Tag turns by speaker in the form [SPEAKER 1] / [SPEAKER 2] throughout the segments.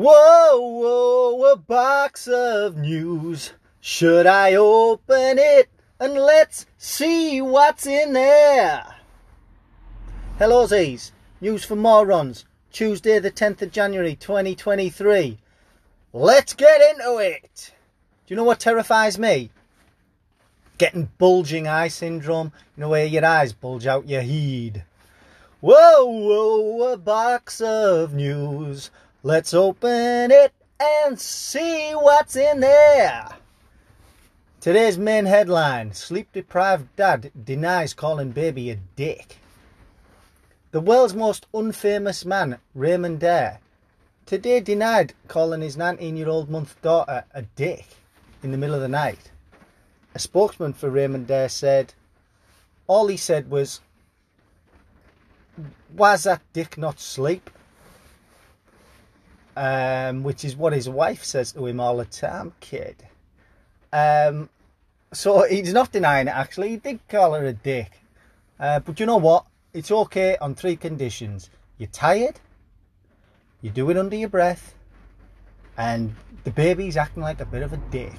[SPEAKER 1] Whoa, whoa, a box of news. Should I open it and let's see what's in there? Hello, Z's. News for morons. Tuesday, the 10th of January 2023. Let's get into it. Do you know what terrifies me? Getting bulging eye syndrome. You know where your eyes bulge out your head. Whoa, whoa, a box of news. Let's open it and see what's in there. Today's main headline Sleep deprived dad denies calling baby a dick. The world's most unfamous man, Raymond Ayre, today denied calling his 19 year old month daughter a dick in the middle of the night. A spokesman for Raymond Ayre said, All he said was, Was that dick not sleep? Um, which is what his wife says to him all the time, kid. Um, so he's not denying it, actually. He did call her a dick. Uh, but you know what? It's okay on three conditions. You're tired, you do it under your breath, and the baby's acting like a bit of a dick.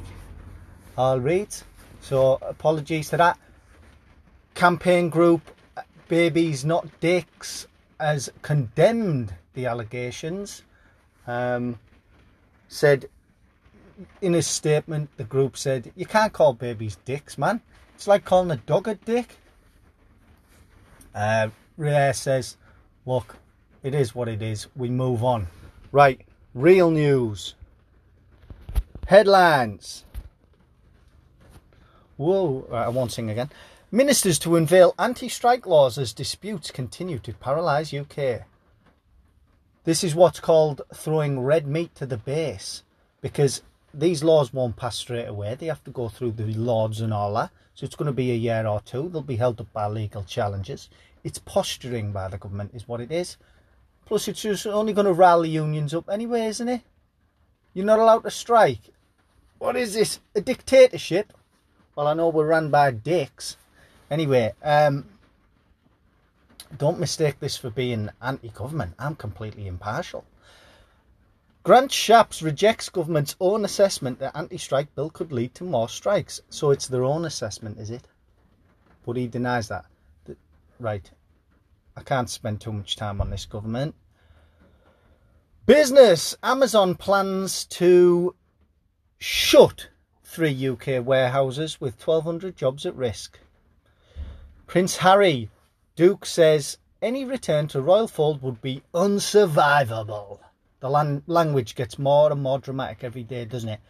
[SPEAKER 1] All right? So apologies to that. Campaign group Babies Not Dicks has condemned the allegations um, said in his statement, the group said, You can't call babies dicks, man. It's like calling a dog a dick. Uh, says, Look, it is what it is. We move on. Right, real news. Headlines. Whoa, right, I won't sing again. Ministers to unveil anti strike laws as disputes continue to paralyse UK. This is what's called throwing red meat to the base because these laws won't pass straight away. They have to go through the Lords and all that. So it's going to be a year or two. They'll be held up by legal challenges. It's posturing by the government, is what it is. Plus, it's just only going to rally unions up anyway, isn't it? You're not allowed to strike. What is this? A dictatorship? Well, I know we're run by dicks. Anyway, um, don't mistake this for being anti-government. I'm completely impartial. Grant Shapps rejects government's own assessment that anti-strike bill could lead to more strikes. So it's their own assessment, is it? But he denies that. Right. I can't spend too much time on this government. Business. Amazon plans to shut three UK warehouses with 1,200 jobs at risk. Prince Harry Duke says any return to royal fold would be unsurvivable. The lan- language gets more and more dramatic every day, doesn't it?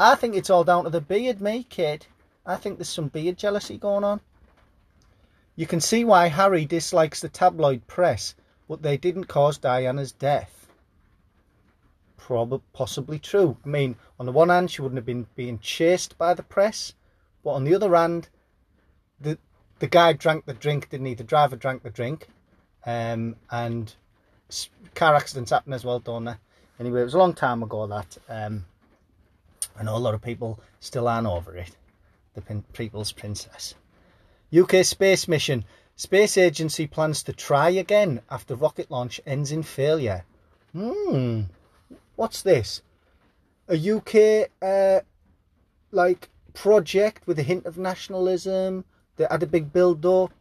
[SPEAKER 1] I think it's all down to the beard, me kid. I think there's some beard jealousy going on. You can see why Harry dislikes the tabloid press, but they didn't cause Diana's death. Probably, possibly true. I mean, on the one hand, she wouldn't have been being chased by the press, but on the other hand, the guy drank the drink, didn't he? The driver drank the drink. Um, and car accidents happen as well, don't they? Anyway, it was a long time ago that. Um, I know a lot of people still aren't over it. The Pin People's Princess. UK space mission. Space agency plans to try again after rocket launch ends in failure. Hmm. What's this? A UK uh, like project with a hint of nationalism that had a big build up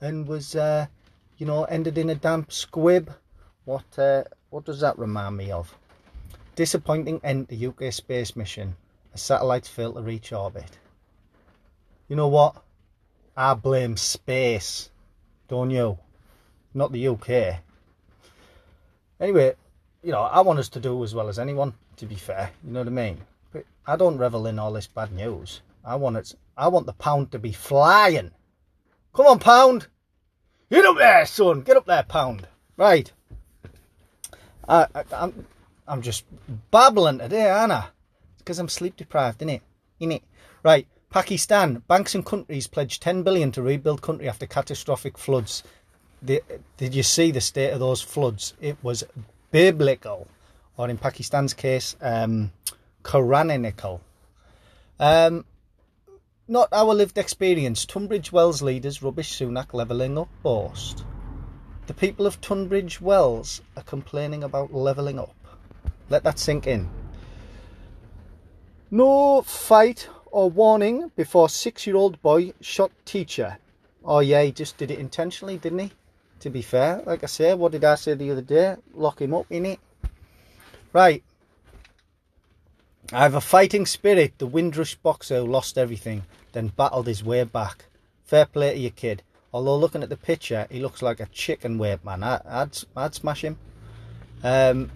[SPEAKER 1] and was, uh, you know, ended in a damp squib. What, uh, what does that remind me of? Disappointing end to UK space mission. A satellite failed to reach orbit. You know what? I blame space, don't you? Not the UK. Anyway, you know, I want us to do as well as anyone, to be fair. You know what I mean? But I don't revel in all this bad news. I want it. I want the pound to be flying. Come on, pound. Get up there, son. Get up there, pound. Right. I, I, I'm, I'm just babbling today, aren't I? It's because I'm sleep deprived, innit? Innit? Right. Pakistan. Banks and countries pledge 10 billion to rebuild country after catastrophic floods. The, did you see the state of those floods? It was biblical. Or in Pakistan's case, um, Quranical. Um, not our lived experience. Tunbridge Wells leaders rubbish Sunak levelling up boast. The people of Tunbridge Wells are complaining about levelling up. Let that sink in. No fight or warning before six-year-old boy shot teacher. Oh yeah, he just did it intentionally, didn't he? To be fair, like I said, what did I say the other day? Lock him up in it. Right. I have a fighting spirit. The Windrush boxer who lost everything, then battled his way back. Fair play to your kid. Although looking at the picture, he looks like a chicken weight man. I, would I'd smash him. Um,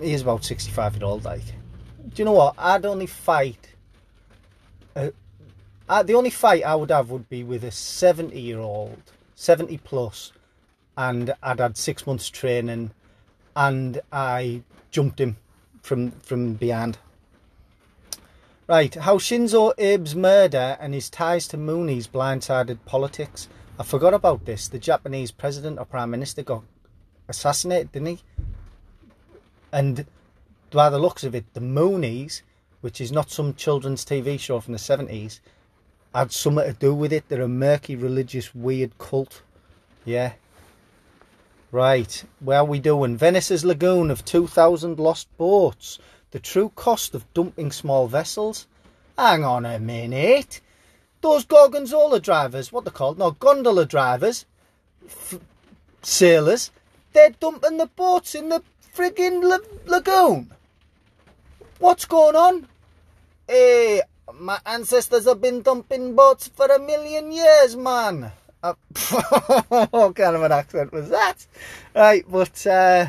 [SPEAKER 1] he's about 65 year old, like. Do you know what? I'd only fight. Uh, I, the only fight I would have would be with a 70 year old, 70 plus, and I'd had six months training, and I jumped him from from behind. Right, how Shinzo Abe's murder and his ties to Moonies blindsided politics. I forgot about this. The Japanese president or prime minister got assassinated, didn't he? And by the looks of it, the Moonies, which is not some children's TV show from the 70s, had something to do with it. They're a murky, religious, weird cult. Yeah. Right, where are we doing? Venice's lagoon of 2,000 lost boats. The true cost of dumping small vessels. Hang on a minute. Those Gorgonzola drivers, what they're called, no, gondola drivers, sailors, they're dumping the boats in the frigging la lagoon. What's going on? Hey, my ancestors have been dumping boats for a million years, man. Uh, what kind of an accent was that? Right, but uh,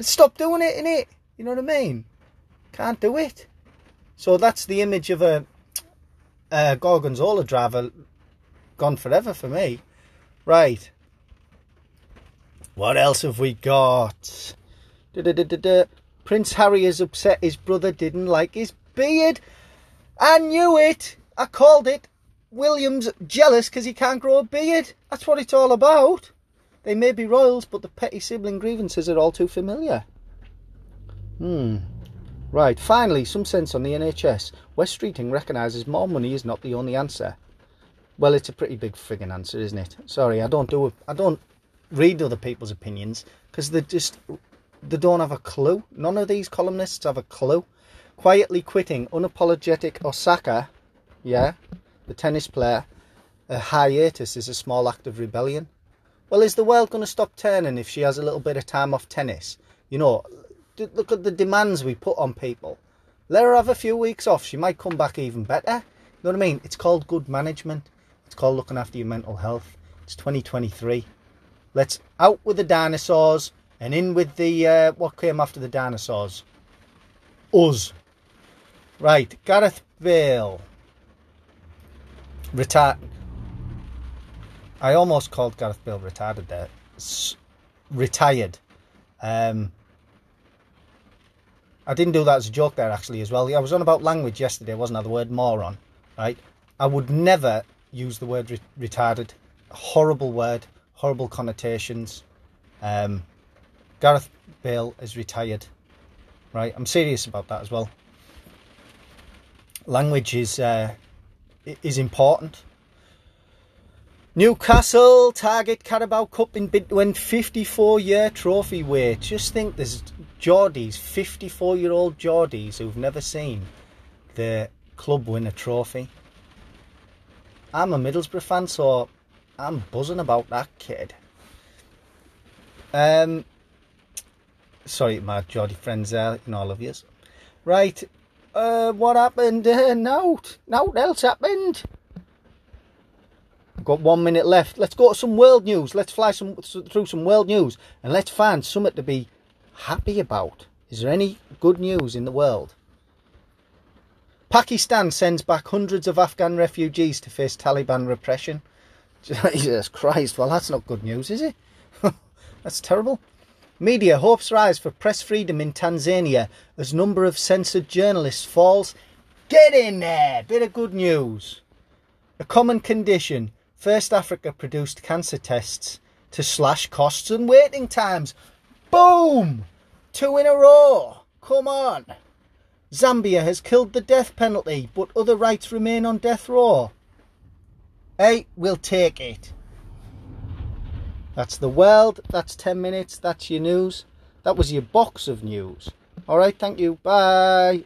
[SPEAKER 1] stop doing it, innit? You know what I mean? Can't do it. So that's the image of a uh, Gorgonzola driver gone forever for me. Right. What else have we got? Da -da -da Prince Harry is upset his brother didn't like his beard. I knew it. I called it. William's jealous because he can't grow a beard. That's what it's all about. They may be royals, but the petty sibling grievances are all too familiar. Hmm. Right, finally, some sense on the NHS. Wes Streeting recognises more money is not the only answer. Well, it's a pretty big frigging answer, isn't it? Sorry, I don't do. I don't read other people's opinions because they just they don't have a clue. None of these columnists have a clue. Quietly quitting, unapologetic Osaka, yeah, the tennis player, a hiatus is a small act of rebellion. Well, is the world going to stop turning if she has a little bit of time off tennis? You know, look at the demands we put on people. Let her have a few weeks off. She might come back even better. You know what I mean? It's called good management. It's called looking after your mental health. It's 2023. Let's out with the dinosaurs and in with the uh, what came after the dinosaurs. Us. Right, Gareth Bale. Retired. I almost called Gareth Bale retarded there. S retired. Um, I didn't do that as a joke there actually as well. I was on about language yesterday, wasn't I? The word moron, right? I would never use the word re retarded. Horrible word, horrible connotations. Um, Gareth Bale is retired, right? I'm serious about that as well. Language is uh, is important. Newcastle target Carabao Cup in bid to win 54 year trophy wait. Just think there's Geordies, 54 year old Geordies who've never seen the club win a trophy. I'm a Middlesbrough fan, so I'm buzzing about that kid. Um, sorry, my Geordie friends there, and all of yous. Right, uh, what happened? Uh, no, no else happened. Got one minute left. Let's go to some world news. Let's fly some through some world news and let's find something to be happy about. Is there any good news in the world? Pakistan sends back hundreds of Afghan refugees to face Taliban repression. Jesus Christ, well that's not good news, is it? that's terrible. Media hopes rise for press freedom in Tanzania as number of censored journalists falls. Get in there! Bit of good news. A common condition First Africa produced cancer tests to slash costs and waiting times. Boom! Two in a row. Come on. Zambia has killed the death penalty, but other rights remain on death row. Hey, we'll take it. That's the world. That's 10 minutes. That's your news. That was your box of news. All right, thank you. Bye.